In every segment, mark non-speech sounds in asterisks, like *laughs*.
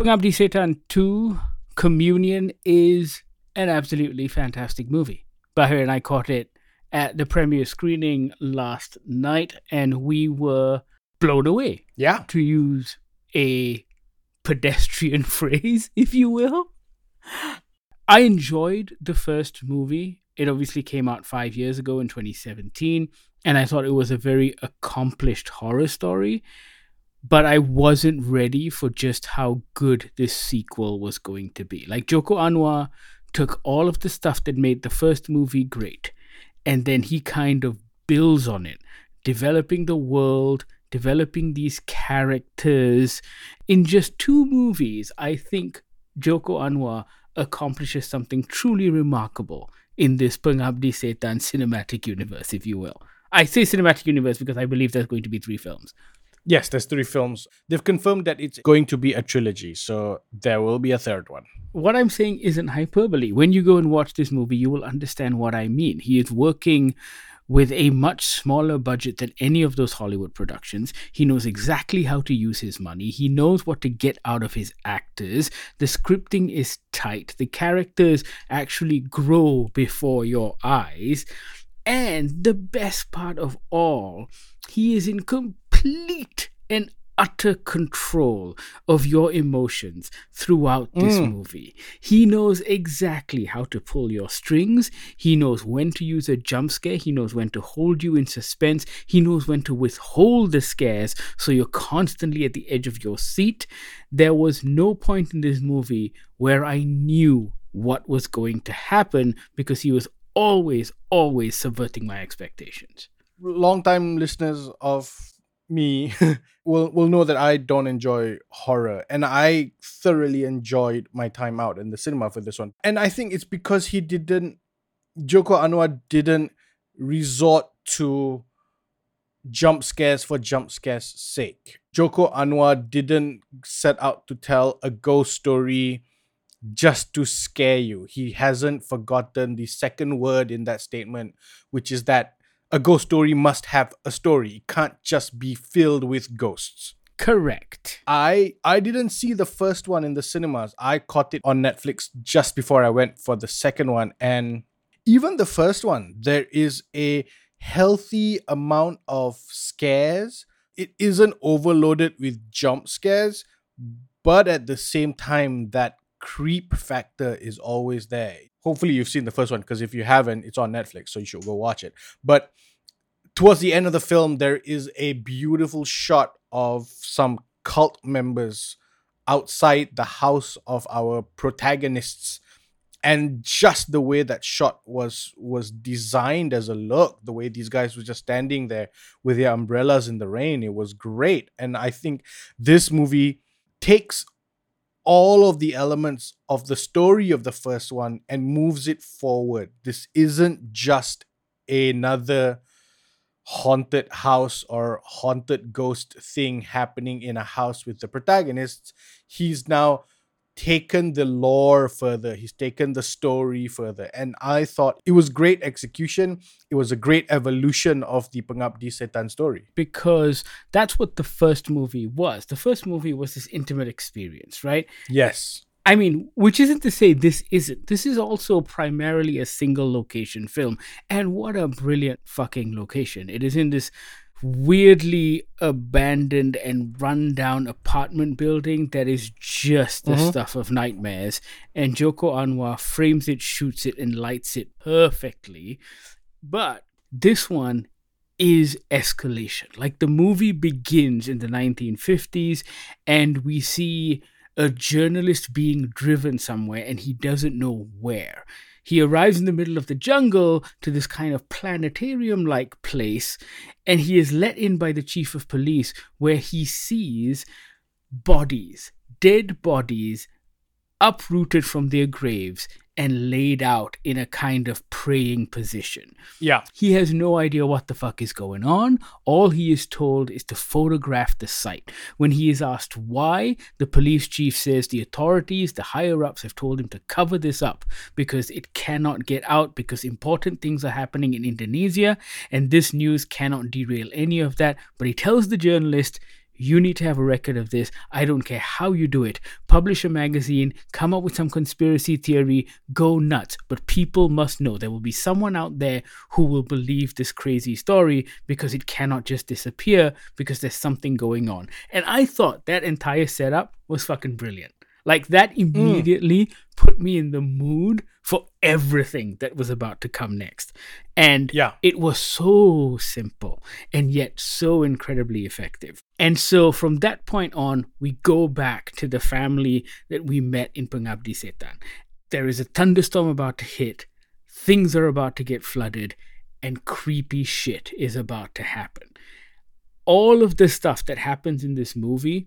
Pengabdi Setan 2 Communion is an absolutely fantastic movie. Bahir and I caught it at the premiere screening last night and we were blown away. Yeah. To use a pedestrian *laughs* phrase, if you will. I enjoyed the first movie. It obviously came out five years ago in 2017, and I thought it was a very accomplished horror story. But I wasn't ready for just how good this sequel was going to be. Like Joko Anwar took all of the stuff that made the first movie great, and then he kind of builds on it, developing the world, developing these characters. In just two movies, I think Joko Anwar accomplishes something truly remarkable in this Pengabdi Setan cinematic universe, if you will. I say cinematic universe because I believe there's going to be three films. Yes, there's three films. They've confirmed that it's going to be a trilogy, so there will be a third one. What I'm saying isn't hyperbole. When you go and watch this movie, you will understand what I mean. He is working with a much smaller budget than any of those Hollywood productions. He knows exactly how to use his money. He knows what to get out of his actors. The scripting is tight. The characters actually grow before your eyes. And the best part of all, he is in complete and utter control of your emotions throughout this mm. movie. He knows exactly how to pull your strings. He knows when to use a jump scare. He knows when to hold you in suspense. He knows when to withhold the scares so you're constantly at the edge of your seat. There was no point in this movie where I knew what was going to happen because he was always, always subverting my expectations. Long-time listeners of me *laughs* will will know that I don't enjoy horror and I thoroughly enjoyed my time out in the cinema for this one. And I think it's because he didn't Joko Anwar didn't resort to jump scares for jump scares sake. Joko Anwar didn't set out to tell a ghost story just to scare you. He hasn't forgotten the second word in that statement, which is that a ghost story must have a story. It can't just be filled with ghosts. Correct. I I didn't see the first one in the cinemas. I caught it on Netflix just before I went for the second one and even the first one there is a healthy amount of scares. It isn't overloaded with jump scares, but at the same time that creep factor is always there hopefully you've seen the first one because if you haven't it's on netflix so you should go watch it. But towards the end of the film there is a beautiful shot of some cult members outside the house of our protagonists and just the way that shot was was designed as a look the way these guys were just standing there with their umbrellas in the rain it was great. And i think this movie takes all of the elements of the story of the first one and moves it forward. This isn't just another haunted house or haunted ghost thing happening in a house with the protagonists. He's now taken the lore further he's taken the story further and i thought it was great execution it was a great evolution of the pengabdi setan story because that's what the first movie was the first movie was this intimate experience right yes I mean, which isn't to say this isn't. This is also primarily a single location film. And what a brilliant fucking location. It is in this weirdly abandoned and run-down apartment building that is just the mm-hmm. stuff of nightmares. And Joko Anwar frames it, shoots it, and lights it perfectly. But this one is escalation. Like the movie begins in the 1950s, and we see a journalist being driven somewhere, and he doesn't know where. He arrives in the middle of the jungle to this kind of planetarium like place, and he is let in by the chief of police, where he sees bodies, dead bodies, uprooted from their graves and laid out in a kind of praying position. Yeah. He has no idea what the fuck is going on. All he is told is to photograph the site. When he is asked why, the police chief says the authorities, the higher ups, have told him to cover this up because it cannot get out because important things are happening in Indonesia and this news cannot derail any of that. But he tells the journalist, you need to have a record of this. I don't care how you do it. Publish a magazine, come up with some conspiracy theory, go nuts. But people must know there will be someone out there who will believe this crazy story because it cannot just disappear because there's something going on. And I thought that entire setup was fucking brilliant. Like that immediately mm. put me in the mood for everything that was about to come next. And yeah. it was so simple and yet so incredibly effective. And so from that point on, we go back to the family that we met in Pengabdi Setan. There is a thunderstorm about to hit, things are about to get flooded, and creepy shit is about to happen. All of the stuff that happens in this movie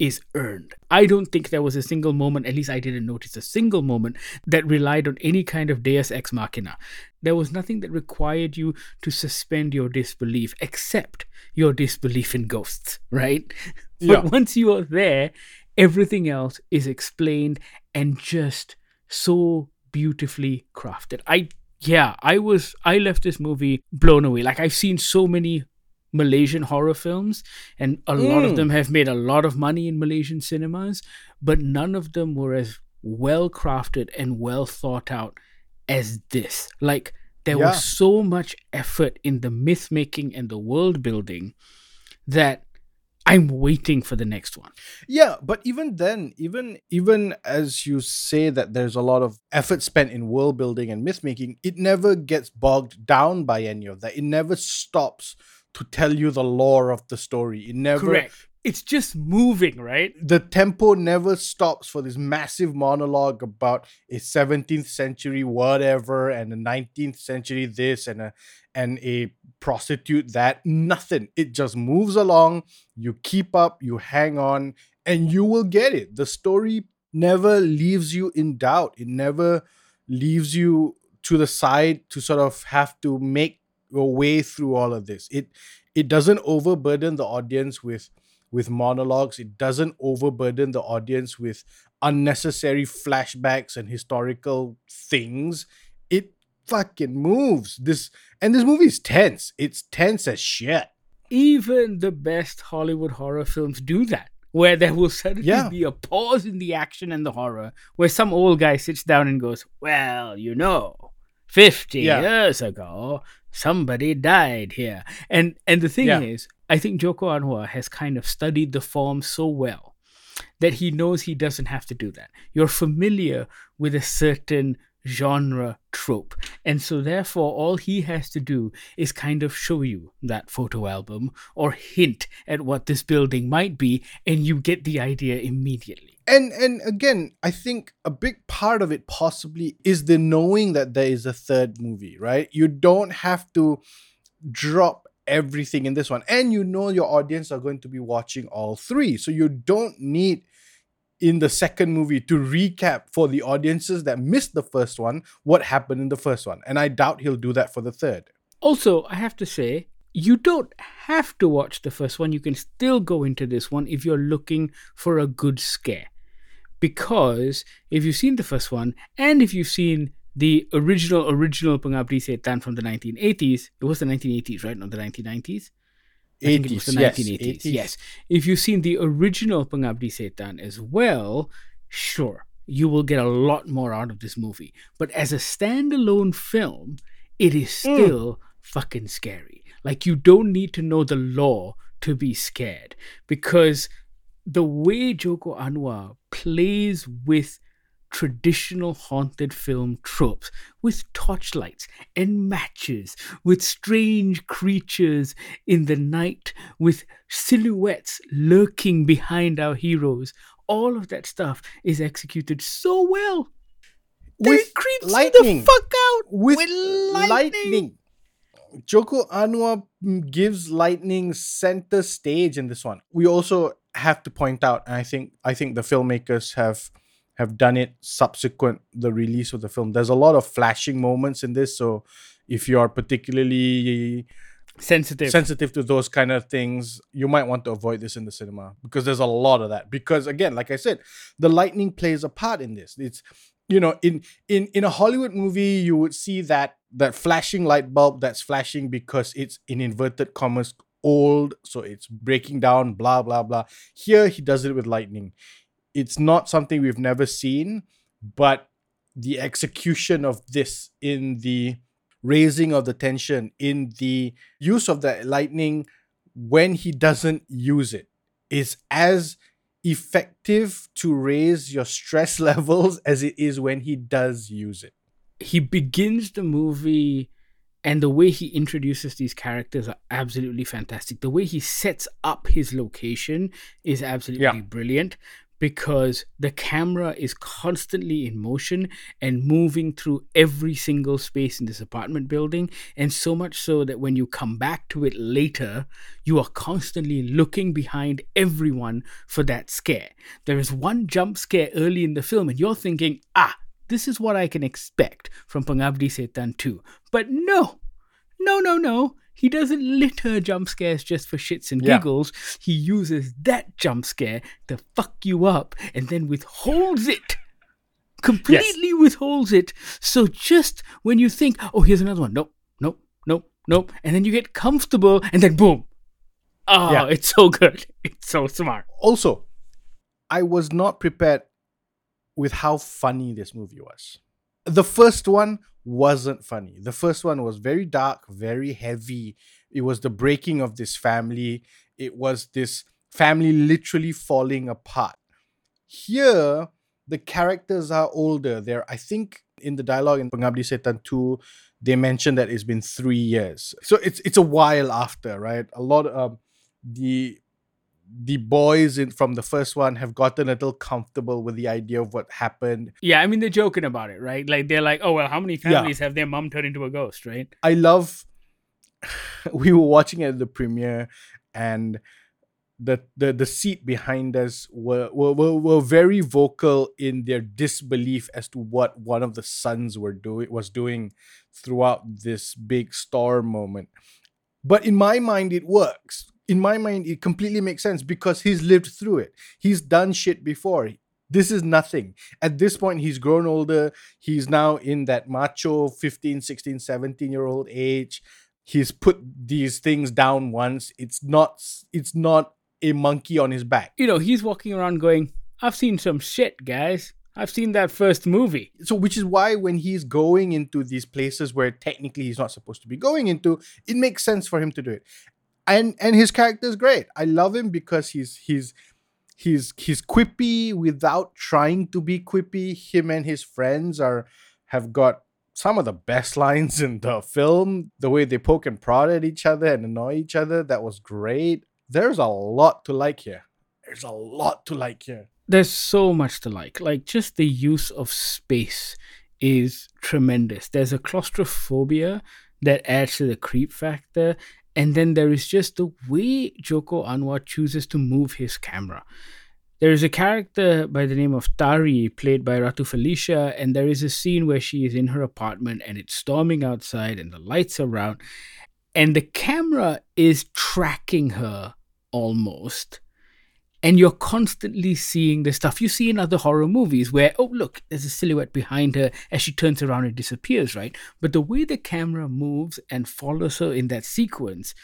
is earned. I don't think there was a single moment, at least I didn't notice a single moment, that relied on any kind of deus ex machina. There was nothing that required you to suspend your disbelief except your disbelief in ghosts, right? *laughs* Yeah. But once you are there, everything else is explained and just so beautifully crafted. I yeah, I was I left this movie blown away. Like I've seen so many Malaysian horror films, and a mm. lot of mm. them have made a lot of money in Malaysian cinemas, but none of them were as well crafted and well thought out as this. Like, there yeah. was so much effort in the myth making and the world building that I'm waiting for the next one. Yeah, but even then, even even as you say that there's a lot of effort spent in world building and myth making, it never gets bogged down by any of that. It never stops to tell you the lore of the story. It never Correct. It's just moving, right? The tempo never stops for this massive monologue about a 17th century whatever and a 19th century this and a and a prostitute that. Nothing. It just moves along. You keep up, you hang on, and you will get it. The story never leaves you in doubt. It never leaves you to the side to sort of have to make your way through all of this. It it doesn't overburden the audience with with monologues. It doesn't overburden the audience with unnecessary flashbacks and historical things. It fucking moves. This and this movie is tense. It's tense as shit. Even the best Hollywood horror films do that. Where there will suddenly yeah. be a pause in the action and the horror, where some old guy sits down and goes, Well, you know, 50 yeah. years ago, somebody died here. And and the thing yeah. is, I think Joko Anwar has kind of studied the form so well that he knows he doesn't have to do that. You're familiar with a certain genre trope. And so, therefore, all he has to do is kind of show you that photo album or hint at what this building might be, and you get the idea immediately and and again i think a big part of it possibly is the knowing that there is a third movie right? You don't have to drop everything in this one. And you know your audience are going to be watching all three. So you don't need in the second movie to recap for the audiences that missed the first one what happened in the first one. And i doubt he'll do that for the third. Also i have to say you don't have to watch the first one. You can still go into this one if you're looking for a good scare because if you've seen the first one and if you've seen the original original Pengabdi Setan from the 1980s, it was the 1980s, right? Not the 1990s. I 80s, think it was the 1980s. Yes, yes. If you've seen the original Pengabdi Setan as well, sure, you will get a lot more out of this movie. But as a standalone film, it is hmm. still mm. fucking scary. Like you don't need to know the lore to be scared because the way Joko Anwar plays with traditional haunted film tropes with torchlights and matches, with strange creatures in the night, with silhouettes lurking behind our heroes. All of that stuff is executed so well. With it creeps lightning. the fuck out with, with lightning. lightning. Joko Anwar mm, gives lightning center stage in this one. We also have to point out, and I think I think the filmmakers have have done it subsequent the release of the film. There's a lot of flashing moments in this, so if you are particularly sensitive. sensitive to those kind of things you might want to avoid this in the cinema because there's a lot of that. Because again like i said the lightning plays a part in this. It's you know in in in a hollywood movie you would see that that flashing light bulb that's flashing because it's in inverted commas old, so it's breaking down, blah, blah, blah. Here, he does it with lightning. It's not something we've never seen, but the execution of this in the raising of the tension, in the use of the lightning when he doesn't use it, is as effective to raise your stress *laughs* levels as it is when he does use it. He begins the movie and the way he introduces these characters are absolutely fantastic. The way he sets up his location is absolutely Yeah. brilliant because the camera is constantly in motion and moving through every single space in this apartment building. And so much so that when you come back to it later, you are constantly looking behind everyone for that scare. There is one jump scare early in the film, and you're thinking, ah, this is what I can expect from Pengabdi Setan 2. But no, no, no, no. He doesn't litter jump scares just for shits and Yeah. giggles. He uses that jump scare to fuck you up and then withholds it. Completely withholds it. So just when you think, oh, here's another one. Nope, nope, nope, nope. And then you get comfortable and then boom. Oh, Yeah. it's so good. *laughs* It's so smart. Also, I was not prepared with how funny this movie was. The first one wasn't funny. The first one was very dark, very heavy. It was the breaking of this family. It was this family literally falling apart. Here, the characters are older. They're, I think, in the dialogue in Pengabdi Setan 2, they mentioned that it's been three years. So it's it's a while after, right? A lot of um, the the boys in from the first one have gotten a little comfortable with the idea of what happened. Yeah, I mean, they're joking about it, right? Like, they're like, oh, well, how many Yeah. families have their mom turned into a ghost, right? I love *laughs* we were watching at the premiere and the the, the seat behind us were, were, were, were very vocal in their disbelief as to what one of the sons were doing was doing throughout this big star moment. But in my mind, it works. In my mind, it completely makes sense because he's lived through it. He's done shit before. This is nothing. At this point, he's grown older. He's now in that macho 15, 16, 17 year old age. He's put these things down once. It's not it's not a monkey on his back. You know, he's walking around going, I've seen some shit, guys. I've seen that first movie. so which is why when he's going into these places where technically he's not supposed to be going into it makes sense for him to do it and and his character is great i love him because he's he's he's he's quippy without trying to be quippy him and his friends are have got some of the best *laughs* lines in the film the way they poke and prod at each other and annoy each other that was great there's a lot to like here there's a lot to like here There's so much to like. Like, just the use of space is tremendous. There's a claustrophobia that adds to the creep factor. And then there is just the way Joko Anwar chooses to move his camera. There is a character by the name of Tari, played by Ratu Felisha, and there is a scene where she is in her apartment and it's storming outside and the lights are out, and the camera is tracking her almost. And you're constantly seeing the stuff you see in other horror movies where, oh, look, there's a silhouette behind her as she turns around and disappears, right? But the way the camera moves and follows her in that sequence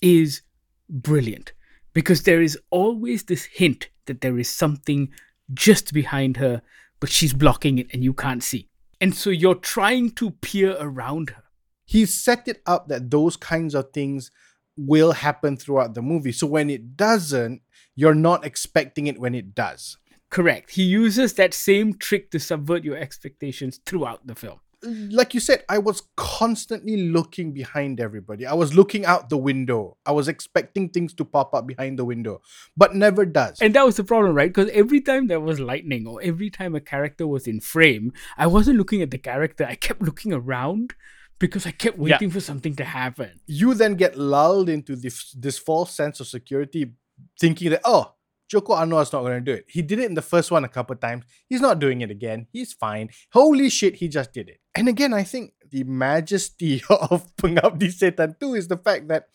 is brilliant because there is always this hint that there is something just behind her, but she's blocking it and you can't see. And so you're trying to peer around her. he's set it up that those kinds of things will happen throughout the movie. So when it doesn't, you're not expecting it when it does. Correct. He uses that same trick to subvert your expectations throughout the film. Like you said, I was constantly looking behind everybody. I was looking out the window. I was expecting things to pop up behind the window, but never does. And that was the problem, right? Because every time there was lightning or every time a character was in frame, I wasn't looking at the character. I kept looking around because I kept Yeah. waiting for something to happen. you then get lulled into this, this false sense of security, thinking that, oh, Joko Anwar's not going to do it. He did it in the first one a couple times. He's not doing it again. He's fine. Holy shit, he just did it. And again, I think the majesty *laughs* of Pengabdi Setan 2 is the fact that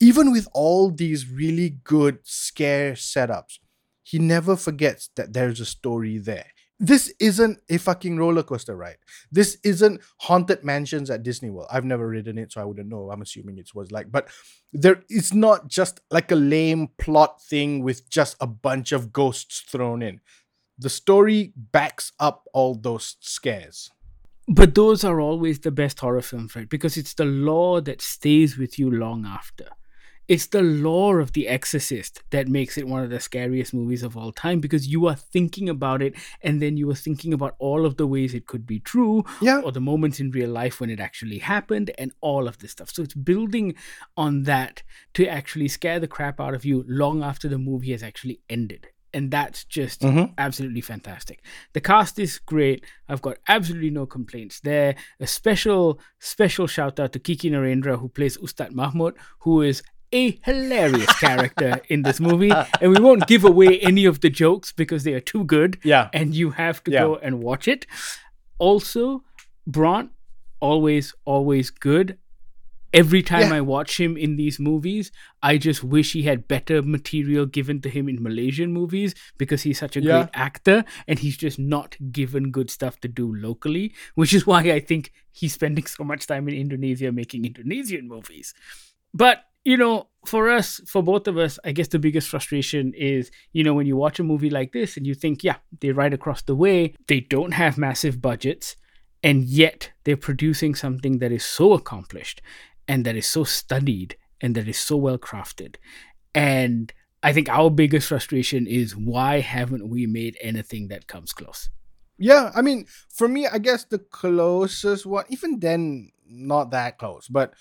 even with all these really good scare setups, he never forgets that there's a story there. This isn't a fucking roller coaster ride. This isn't haunted mansions at Disney World. I've never ridden it, so I wouldn't know. I'm assuming it was like, but there it's not just like a lame plot thing with just a bunch of ghosts thrown in. The story backs up all those scares. But those are always the best horror films, right? Because it's the lore that stays with you long after it's the lore of The Exorcist that makes it one of the scariest movies of all time because you are thinking about it and then you are thinking about all of the ways it could be true yeah. or the moments in real life when it actually happened and all of this stuff. So it's building on that to actually scare the crap out of you long after the movie has actually ended. And that's just mm-hmm. absolutely fantastic. The cast is great. I've got absolutely no complaints there. A special, special shout out to Kiki Narendra, who plays Ustad Mahmud, who is a hilarious character in this movie, and we won't give away any of the jokes because they are too good. Yeah, and you have to yeah. go and watch it. Also, Bront, always, always good. Every time yeah. I watch him in these movies, I just wish he had better material given to him in Malaysian movies because he's such a yeah. great actor and he's just not given good stuff to do locally, which is why I think he's spending *laughs* so much time in Indonesia making Indonesian movies. But you know, for us, for both of us, I guess the biggest frustration is, you know, when you watch a movie like this and you think, yeah, they're right across the way, they don't have massive budgets, and yet they're producing something that is so accomplished and that is so studied and that is so well crafted. And I think our biggest frustration is why haven't we made anything that comes close? Yeah, I mean, for me, I guess the closest one, even then, not that close, but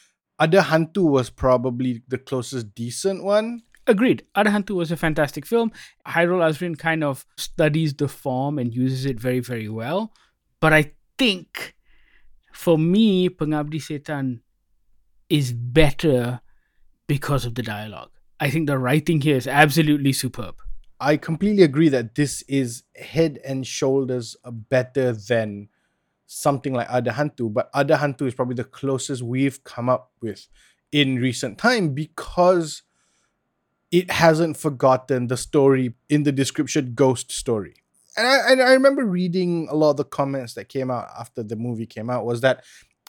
Ada Hantu was probably the closest decent one. Agreed. Ada Hantu was a fantastic film. Hairul Azreen kind of studies the form and uses it very, very well. But I think for me, Pengabdi Setan is better because of the dialogue. I think the writing here is absolutely superb. I completely agree that this is head and shoulders better than something like Ada Hantu, but Ada Hantu is probably the closest we've come up with in recent time because it hasn't forgotten the story in the description ghost story. And I, and I remember reading a lot of the comments that came out after the movie came out was that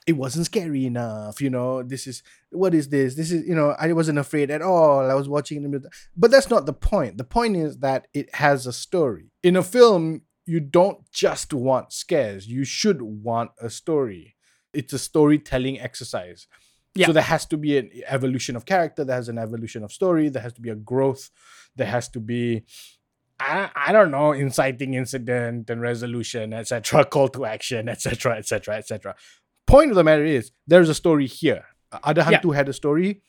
it wasn't scary enough. You know, this is what is this? This is, you know, I wasn't afraid at all. I was watching it. But that's not the point. The point is that it has a story. In a film, you don't just want scares. You should want a story. It's a storytelling exercise. Yeah. So there has to be an evolution of character. There has an evolution of story. There has to be a growth. There has to be, I, I don't know, inciting incident and resolution, etc. *laughs* Call to action, etc., etc., etc. Point of the matter is, there's a story here. Ada Hantu yeah. had a story.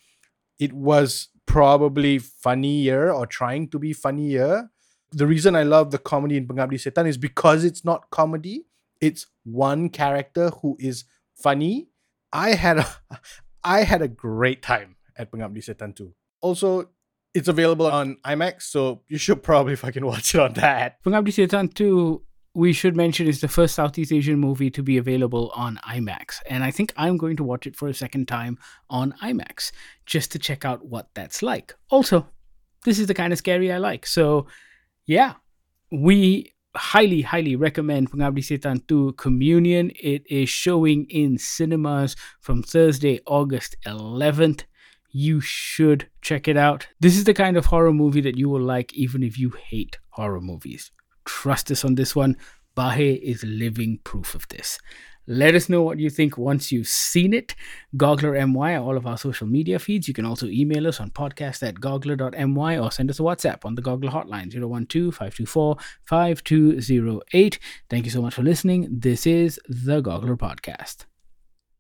It was probably funnier or trying to be funnier the reason I love the comedy in Pengabdi Setan is because it's not comedy. It's one character who is funny. I had a *laughs* I had a great time at Pengabdi Setan too. Also, it's available on IMAX, so you should probably *laughs* fucking watch it on that. Pengabdi Setan 2, we should mention, is the first Southeast Asian movie to be available on IMAX. And I think I'm going to watch it for a second time on IMAX just to check out what that's like. Also, this is the kind of scary I like. So yeah, we highly, highly recommend Pengabdi Setan 2 Communion. It is showing in cinemas from Thursday, August 11th. You should check it out. This is the kind of horror movie that you will like even if you hate horror movies. Trust us on this one. Bahir is living proof of this. Let us know what you think once you've seen it. Goggler MY, all of our social media feeds. You can also email us on podcast at goggler.my or send us a WhatsApp on the Goggler hotline 012 524 5208. Thank you so much for listening. This is the Goggler Podcast.